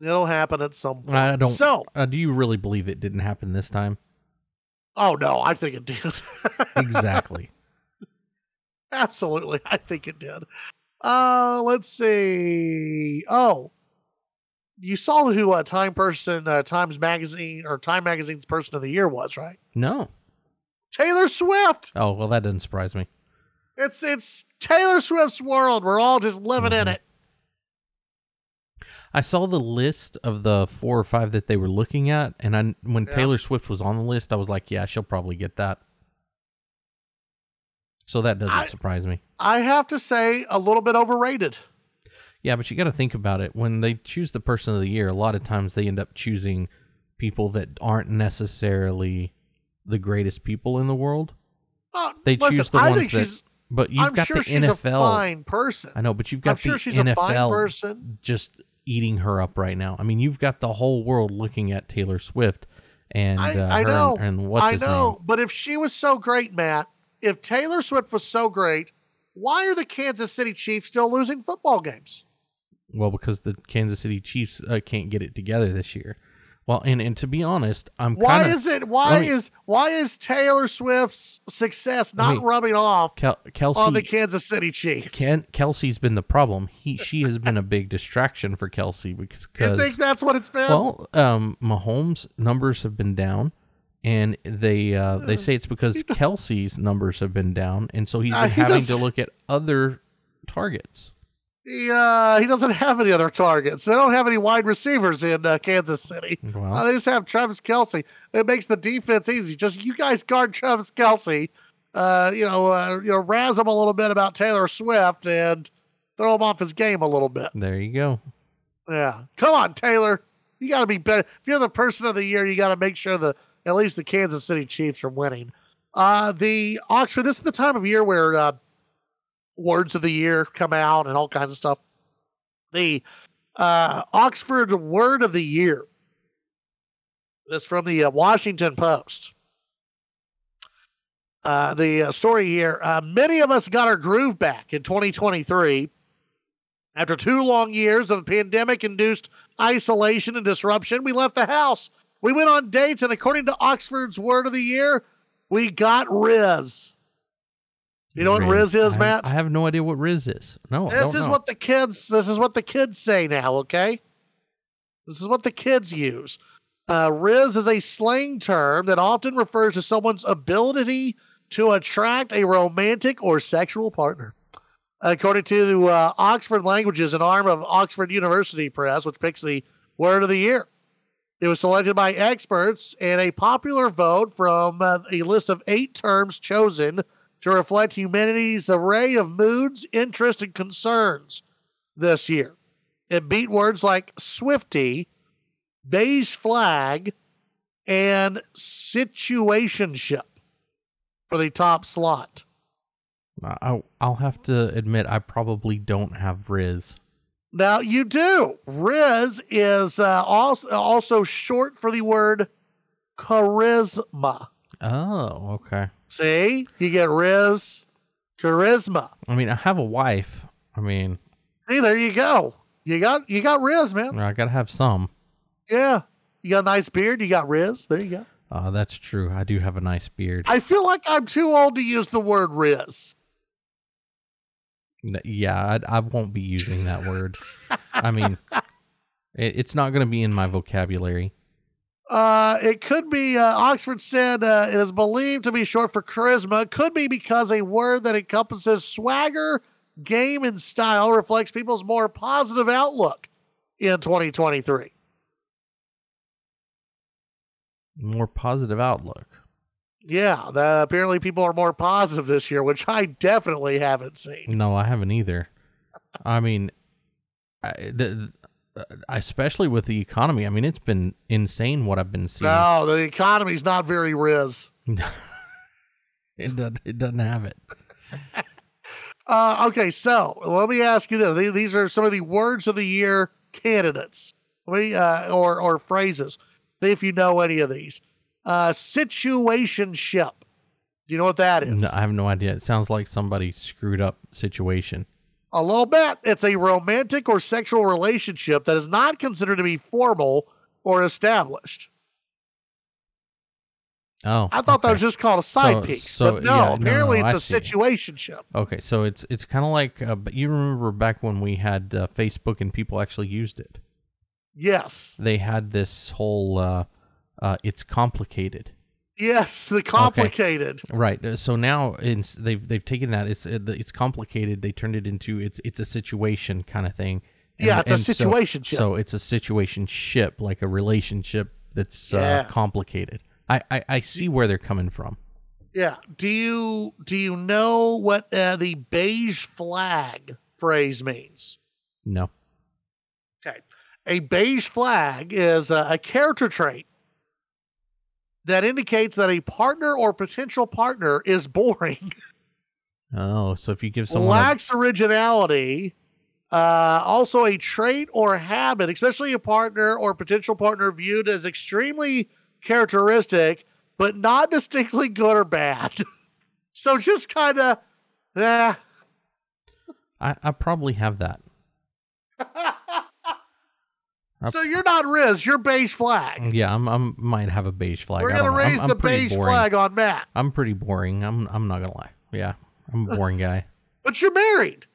It'll happen at some point. I don't. So, uh, do you really believe it didn't happen this time? Oh no, I think it did. exactly. Absolutely, I think it did. Uh, let's see. Oh, you saw who uh, Time Person, uh, Times Magazine, or Time Magazine's Person of the Year was, right? No. Taylor Swift. Oh well, that doesn't surprise me. It's it's Taylor Swift's world. We're all just living mm-hmm. in it. I saw the list of the four or five that they were looking at, and I when yeah. Taylor Swift was on the list, I was like, yeah, she'll probably get that. So that doesn't I, surprise me. I have to say, a little bit overrated. Yeah, but you got to think about it. When they choose the person of the year, a lot of times they end up choosing people that aren't necessarily the greatest people in the world. Uh, they listen, choose the I ones that. But you've I'm got sure the she's NFL. A fine person. I know, but you've got I'm the sure she's NFL a person. just eating her up right now. I mean, you've got the whole world looking at Taylor Swift and I, uh, I know, and, and what's I his know, name? but if she was so great, Matt, if Taylor Swift was so great, why are the Kansas City Chiefs still losing football games? Well, because the Kansas City Chiefs uh, can't get it together this year. Well, and, and to be honest, I'm why kinda, is it why me, is why is Taylor Swift's success not me, rubbing off Kel, Kelce, on the Kansas City Chiefs? Ken, Kelce's been the problem. He she has been a big distraction for Kelce because. You think that's what it's been? Well, um, Mahomes' numbers have been down, and they uh, they say it's because Kelce's numbers have been down, and so he's been uh, he having to look at other targets. He uh, he doesn't have any other targets. They don't have any wide receivers in uh, Kansas City. Well, uh, they just have Travis Kelce. It makes the defense easy. Just you guys guard Travis Kelce. Uh, you know, uh, you know, razz him a little bit about Taylor Swift and throw him off his game a little bit. There you go. Yeah, come on, Taylor. You got to be better. If you're the person of the year, you got to make sure the at least the Kansas City Chiefs are winning. Uh, the Oxford. This is the time of year where uh, words of the year come out and all kinds of stuff. The uh, Oxford Word of the Year. This from the uh, Washington Post. Uh, the uh, story here uh, many of us got our groove back in 2023 after two long years of pandemic induced isolation and disruption. We left the house. We went on dates, and according to Oxford's Word of the Year, we got Rizz. You know what Rizz is, I, Matt? I have no idea what Rizz is. No, this is know. what the kids. This is what the kids say now. Okay, this is what the kids use. Uh, Rizz is a slang term that often refers to someone's ability to attract a romantic or sexual partner. According to uh, Oxford Languages, an arm of Oxford University Press, which picks the word of the year. It was selected by experts in a popular vote from uh, a list of eight terms chosen to reflect humanity's array of moods, interests, and concerns this year. It beat words like Swiftie, beige flag, and situationship for the top slot. I'll, I'll have to admit, I probably don't have Rizz. Now you do. Rizz is uh, also also short for the word charisma. Oh, okay. See, you get Rizz, charisma. I mean, I have a wife. I mean, see, there you go. You got you got Rizz, man. I gotta have some. Yeah, you got a nice beard. You got Rizz. There you go. Oh, that's true. I do have a nice beard. I feel like I'm too old to use the word Rizz. Yeah, I, I won't be using that word. I mean, it, it's not going to be in my vocabulary. Uh, it could be, uh, Oxford said, uh, it is believed to be short for charisma. It could be because a word that encompasses swagger, game, and style reflects people's more positive outlook in 2023. More positive outlook. Yeah, the, apparently people are more positive this year, which I definitely haven't seen. No, I haven't either. I mean, I, the, especially with the economy. I mean, it's been insane what I've been seeing. No, the economy's not very rizz. it doesn't. It doesn't have it. uh, okay, so let me ask you this: These are some of the words of the year candidates, me, uh, or or phrases. If you know any of these. Uh, situationship. Do you know what that is? No, I have no idea. It sounds like somebody screwed up situation. A little bit. It's a romantic or sexual relationship that is not considered to be formal or established. Oh, I thought okay. that was just called a side so, piece, so, but no, yeah, apparently no, no, it's a situationship. Okay, so it's it's kind of like, uh, but you remember back when we had uh, Facebook and people actually used it. Yes, they had this whole. Uh, uh, it's complicated. Yes, the complicated. Okay. Right. Uh, so now they've they've taken that it's uh, it's complicated. They turned it into it's it's a situation kind of thing. And, yeah, it's a situation so, so, it's a situation ship, like a relationship that's uh, complicated. I, I I see where they're coming from. Yeah. Do you do you know what uh, the beige flag phrase means? No. Okay. A beige flag is a, a character trait that indicates that a partner or potential partner is boring, Oh, so if you give someone a- lacks originality, uh, also a trait or habit, especially a partner or potential partner viewed as extremely characteristic, but not distinctly good or bad. so just kind of, eh. I, I probably have that. So you're not Rizz, you're beige flag. Yeah, I'm I'm might have a beige flag. We're I gonna don't know. I'm- raise I'm the pretty beige boring. flag on Matt, I'm pretty boring. I'm I'm not gonna lie. Yeah, I'm a boring guy. but you're married.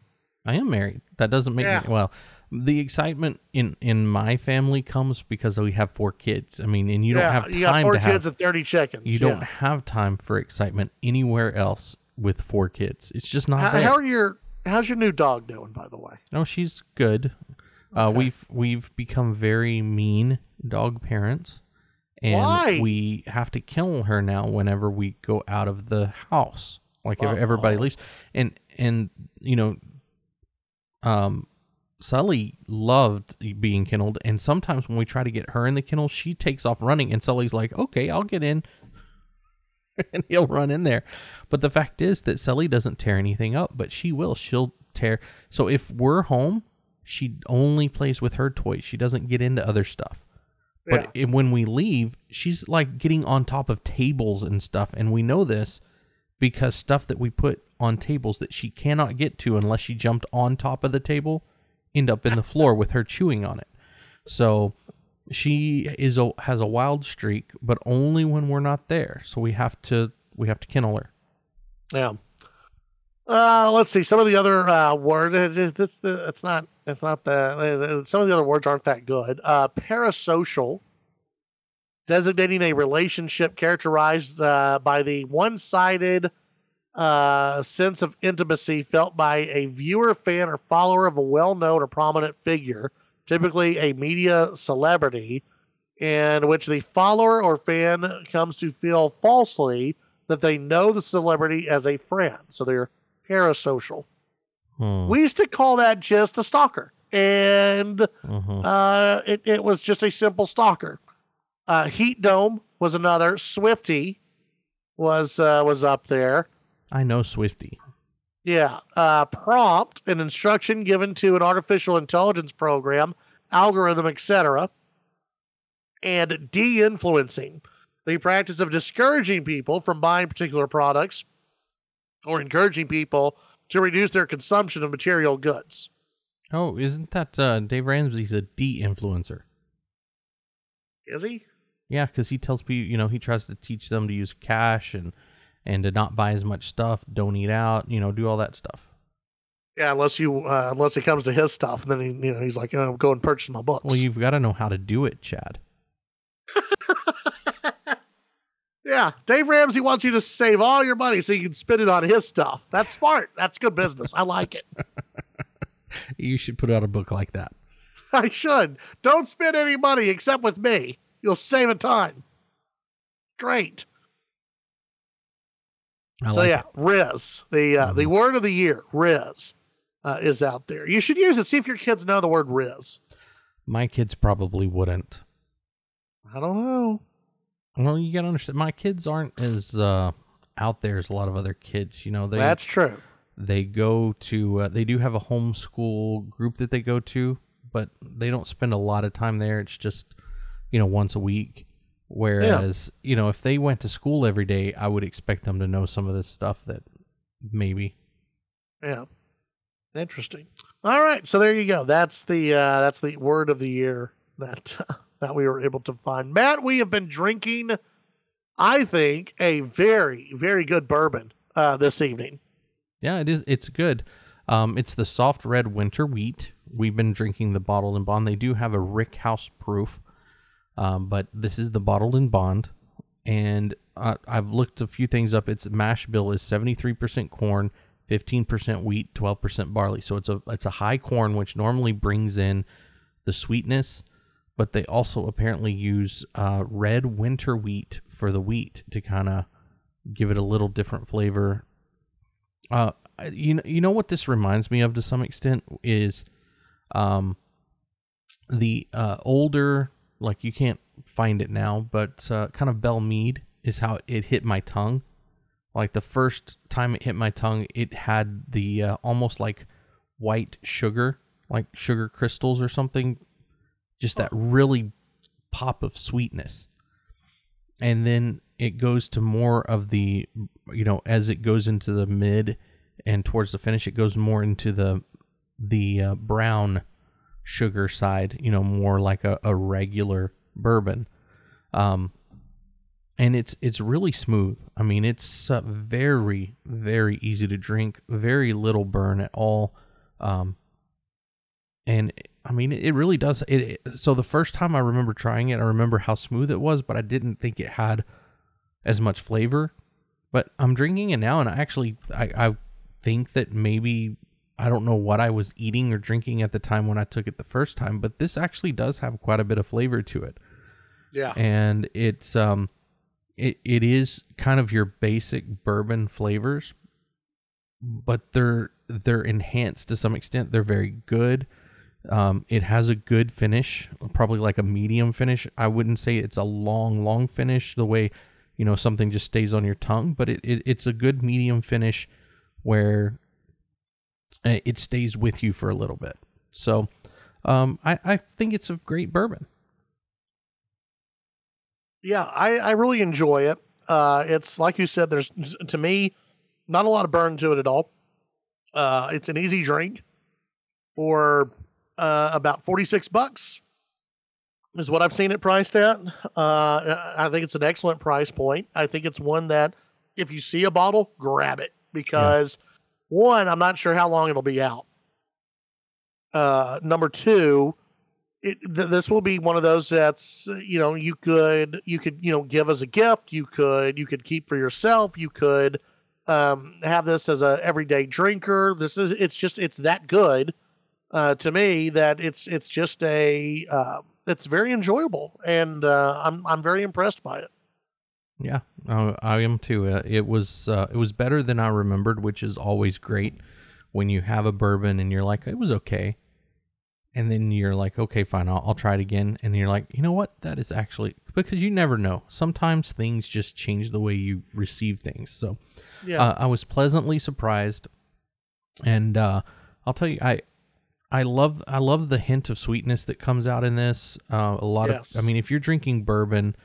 I am married. That doesn't make Yeah. me well. The excitement in in my family comes because we have four kids. I mean, and you yeah, don't have you got time four to kids have and thirty chickens. you yeah. don't have time for excitement anywhere else with four kids. It's just not How, there. how are your How's your new dog doing, by the way? No, she's good. Uh, Okay. we've we've become very mean dog parents, and Why? we have to kill her now whenever we go out of the house. Like if everybody leaves, and and you know, um, Sully loved being kennelled, and sometimes when we try to get her in the kennel, she takes off running, and Sully's like, "Okay, I'll get in." and he'll run in there. But the fact is that Sully doesn't tear anything up, but she will. She'll tear. So if we're home, she only plays with her toys. She doesn't get into other stuff. But Yeah. i- when we leave, she's like getting on top of tables and stuff. And we know this because stuff that we put on tables that she cannot get to unless she jumped on top of the table end up in the floor with her chewing on it. So she is a, has a wild streak, but only when we're not there. So we have to we have to kennel her. Yeah. Uh, let's see. Some of the other uh, words. This it's not. It's not that Some of the other words aren't that good. Uh, parasocial, designating a relationship characterized uh, by the one-sided uh, sense of intimacy felt by a viewer, fan, or follower of a well-known or prominent figure, typically a media celebrity, in which the follower or fan comes to feel falsely that they know the celebrity as a friend. So they're parasocial. Hmm. We used to call that just a stalker. And Mhm. uh, it, it was just a simple stalker. Uh, Heat Dome was another. Swiftie was uh, was up there. I know Swiftie. Yeah. Uh, prompt, an instruction given to an artificial intelligence program, algorithm, etc. And de influencing, the practice of discouraging people from buying particular products or encouraging people to reduce their consumption of material goods. Oh, isn't that uh, Dave Ramsey's a de-influencer? Is he? Yeah, because he tells people, you know, he tries to teach them to use cash and and to not buy as much stuff, don't eat out, you know, do all that stuff. Yeah, unless you uh, unless it comes to his stuff, and then he you know he's like, oh, go and purchase my books. Well, you've got to know how to do it, Chad. Yeah, Dave Ramsey wants you to save all your money so you can spend it on his stuff. That's smart. That's good business. I like it. You should put out a book like that. I should. Don't spend any money except with me. You'll save a ton. Great. I so like yeah, it. Rizz, the uh, the word of the year, Rizz, uh, is out there. You should use it. See if your kids know the word Rizz. My kids probably wouldn't. I don't know. Well, you got to understand, my kids aren't as uh, out there as a lot of other kids. You know, they That's true. they go to uh, they do have a homeschool group that they go to, but they don't spend a lot of time there. It's just you know once a week. Whereas you know if they went to school every day, I would expect them to know some of this stuff that maybe. Yeah. Interesting. All right, so there you go. That's the uh, that's the word of the year that that we were able to find. Matt, we have been drinking, I think, a very very good bourbon uh, this evening. Yeah, it is. It's good. Um, it's the soft red winter wheat. We've been drinking the bottled and bond. They do have a Rick House proof, um, but this is the bottled and bond. And uh, I've looked a few things up. Its mash bill is seventy three percent corn, fifteen percent wheat, twelve percent barley. So it's a it's a high corn, which normally brings in the sweetness. But they also apparently use uh, red winter wheat for the wheat to kind of give it a little different flavor. Uh, you know, you know what this reminds me of to some extent is, um, the uh, older like you can't find it now, but uh, kind of Belle Meade is how it hit my tongue. Like the first time it hit my tongue, it had the uh, almost like white sugar, like sugar crystals or something, just that really pop of sweetness. And then it goes to more of the, you know, as it goes into the mid and towards the finish, it goes more into the the uh, brown sugar side, you know, more like a, a regular bourbon. Um, and it's it's really smooth. I mean, it's uh, very very easy to drink, very little burn at all. Um, and I mean, it really does. It, it, so the first time I remember trying it, I remember how smooth it was, but I didn't think it had as much flavor. But I'm drinking it now, and I actually I, I think that maybe I don't know what I was eating or drinking at the time when I took it the first time, but this actually does have quite a bit of flavor to it. Yeah. And it's um it, it is kind of your basic bourbon flavors, but they're they're enhanced to some extent. They're very good. Um, it has a good finish, probably like a medium finish. I wouldn't say it's a long, long finish the way you know something just stays on your tongue, but it, it it's a good medium finish where uh, it stays with you for a little bit. So um, I, I think it's a great bourbon. Yeah, I, I really enjoy it. Uh, it's like you said, there's to me not a lot of burn to it at all. Uh, it's an easy drink for uh, about 46 bucks is what I've seen it priced at. Uh, I think it's an excellent price point. I think it's one that if you see a bottle, grab it because yeah. one, I'm not sure how long it'll be out. Uh, number two, it, th- this will be one of those that's you know you could you could you know give as a gift you could you could keep for yourself you could um, have this as a everyday drinker this is it's just it's that good uh, to me that it's it's just a uh, it's very enjoyable and uh, I'm I'm very impressed by it. Yeah, I am too. Uh, it was uh, it was better than I remembered, which is always great when you have a bourbon and you're like it was okay and then you're like, okay, fine, I'll, I'll, try it again. And you're like, you know what? That is actually because you never know. Sometimes things just change the way you receive things. So, yeah, uh, I was pleasantly surprised, and uh, I'll tell you, I. I love I love the hint of sweetness that comes out in this. Uh, a lot yes. of I mean, if you're drinking bourbon,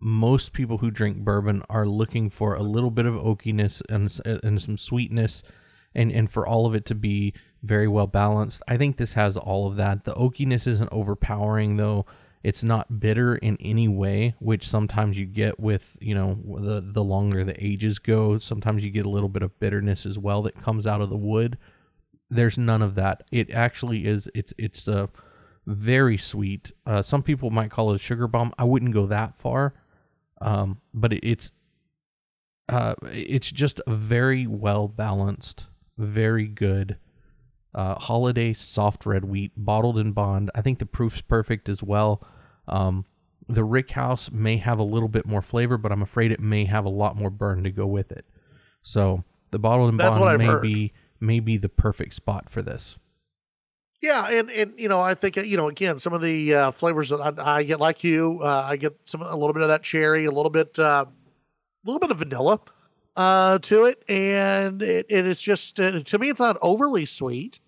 most people who drink bourbon are looking for a little bit of oakiness and and some sweetness, and and for all of it to be very well balanced. I think this has all of that. The oakiness isn't overpowering though. It's not bitter in any way, which sometimes you get with, you know, the the longer the ages go, sometimes you get a little bit of bitterness as well that comes out of the wood. There's none of that. It actually is it's it's a uh, very sweet. Uh, some people might call it a sugar bomb. I wouldn't go that far. Um, but it, it's uh, it's just a very well balanced, very good uh, Holladay soft red wheat, bottled in bond. I think the proof's perfect as well. Um, the Rick House may have a little bit more flavor, but I'm afraid it may have a lot more burn to go with it. So the bottled in That's bond may heard. be may be the perfect spot for this. Yeah, and and you know I think you know again some of the uh, flavors that I, I, get like you, uh, I get some a little bit of that cherry, a little bit, uh, a little bit of vanilla uh, to it, and it, it is just uh, to me it's not overly sweet.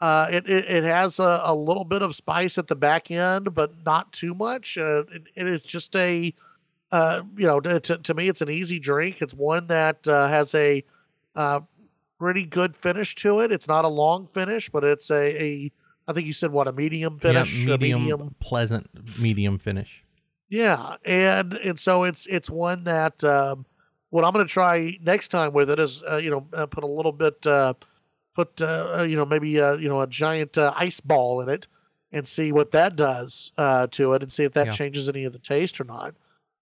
Uh, it, it, it has a, a little bit of spice at the back end, but not too much. Uh, it, it is just a, uh, you know, to, to me, it's an easy drink. It's one that uh, has a uh, pretty good finish to it. It's not a long finish, but it's a, a I think you said what a medium finish, yeah, medium, medium, pleasant medium finish. Yeah, and and so it's it's one that um, what I'm going to try next time with it is uh, you know uh, put a little bit uh, put uh, uh, you know maybe uh, you know a giant uh, ice ball in it and see what that does uh, to it and see if that yeah. changes any of the taste or not.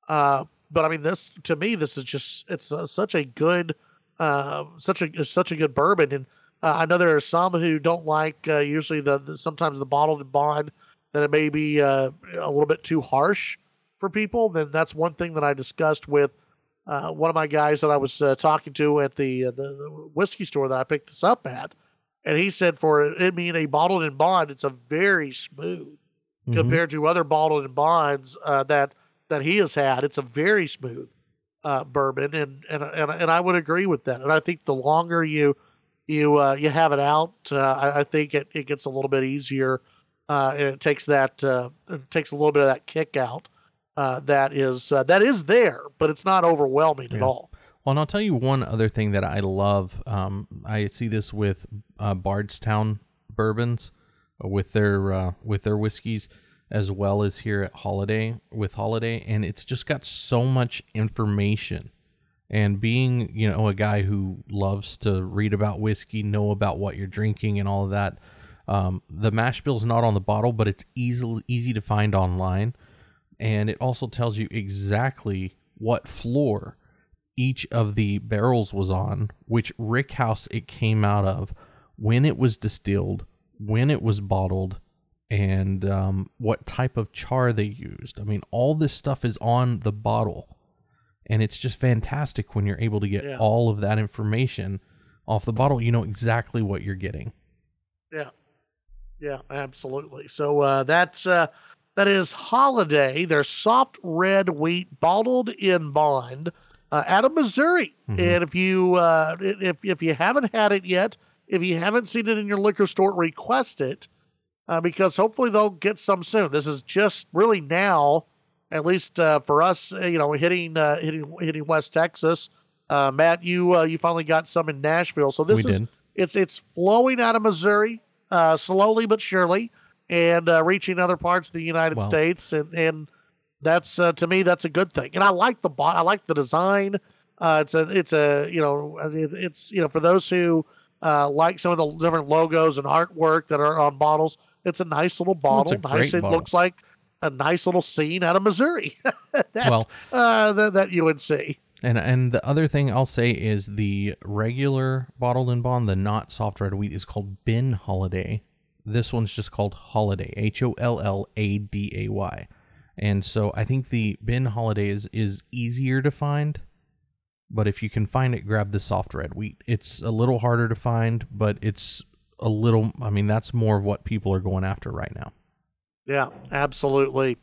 Uh, but I mean, this to me, this is just it's such a good, such a such a good bourbon. And I know there are some who don't like usually the, the, sometimes the bottled and bond that it may be a little bit too harsh for people. Then that's one thing that I discussed with uh, one of my guys that I was uh, talking to at the, uh, the, the whiskey store that I picked this up at, and he said for it being a bottled in bond, it's a very smooth mm-hmm. compared to other bottled in bonds uh, that that he has had. It's a very smooth uh, bourbon, and, and and and I would agree with that. And I think the longer you you uh, you have it out, uh, I, I, think it, it gets a little bit easier, uh, and it takes that it takes a little bit of that kick out. that is that is there, but it's not overwhelming yeah. at all. Well, and I'll tell you one other thing that I love. Um, I see this with Bardstown bourbons, with their with their whiskeys as well as here at Holladay with Holladay, and it's just got so much information. And being, you know, a guy who loves to read about whiskey, know about what you're drinking, and all of that, um, the mash bill is not on the bottle, but it's easily easy to find online, and it also tells you exactly what floor each of the barrels was on, which rick house it came out of, when it was distilled, when it was bottled, and um, what type of char they used. I mean, all this stuff is on the bottle, and it's just fantastic when you're able to get yeah. all of that information off the bottle. You know exactly what you're getting. Yeah, yeah, absolutely. So uh, that's uh, that is Holladay. Their soft red wheat bottled in bond uh, out of Missouri. Mm-hmm. And if you uh, if if you haven't had it yet, if you haven't seen it in your liquor store, request it uh, because hopefully they'll get some soon. This is just really now, at least uh, for us, uh, you know, hitting uh, hitting hitting West Texas. Uh, Matt, you uh, you finally got some in Nashville, so this we is did. it's it's flowing out of Missouri slowly but surely, and reaching other parts of the United States, and and that's to me that's a good thing. And I like the I like the design. it's a it's a you know it's you know for those who like some of the different logos and artwork that are on bottles it's a nice little bottle. nice. It bottle. looks like a nice little scene out of Missouri. that, well, uh, that, that UNC. And and the other thing I'll say is the regular bottled in bond, the not soft red wheat, is called Ben Holladay. This one's just called Holladay, H O L L A D A Y. And so I think the Ben Holladay is, is easier to find, but if you can find it, grab the soft red wheat. It's a little harder to find, but it's a little i mean that's more of what people are going after right now yeah absolutely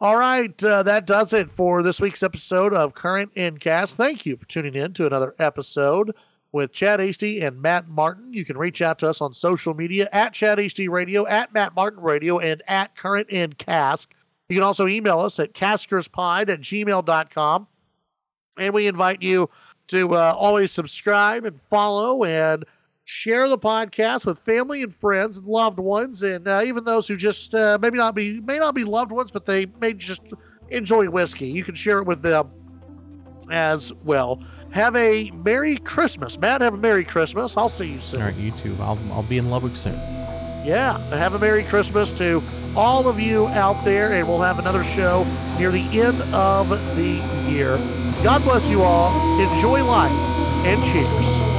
all right uh, that does it for this week's episode of current Cask. thank you for tuning in to another episode with chad hasty and matt martin you can reach out to us on social media at chad hasty radio at matt martin radio and at current Cask. you can also email us at caskerspod at gmail.com and we invite you to uh, always subscribe and follow and share the podcast with family and friends and loved ones, and uh, even those who just uh, maybe not be may not be loved ones, but they may just enjoy whiskey. You can share it with them as well. Have a Merry Christmas, Matt. Have a Merry Christmas. I'll see you soon. All right, you too. I'll I'll be in Lubbock soon. Yeah, have a Merry Christmas to all of you out there, and we'll have another show near the end of the year. God bless you all. Enjoy life, and cheers.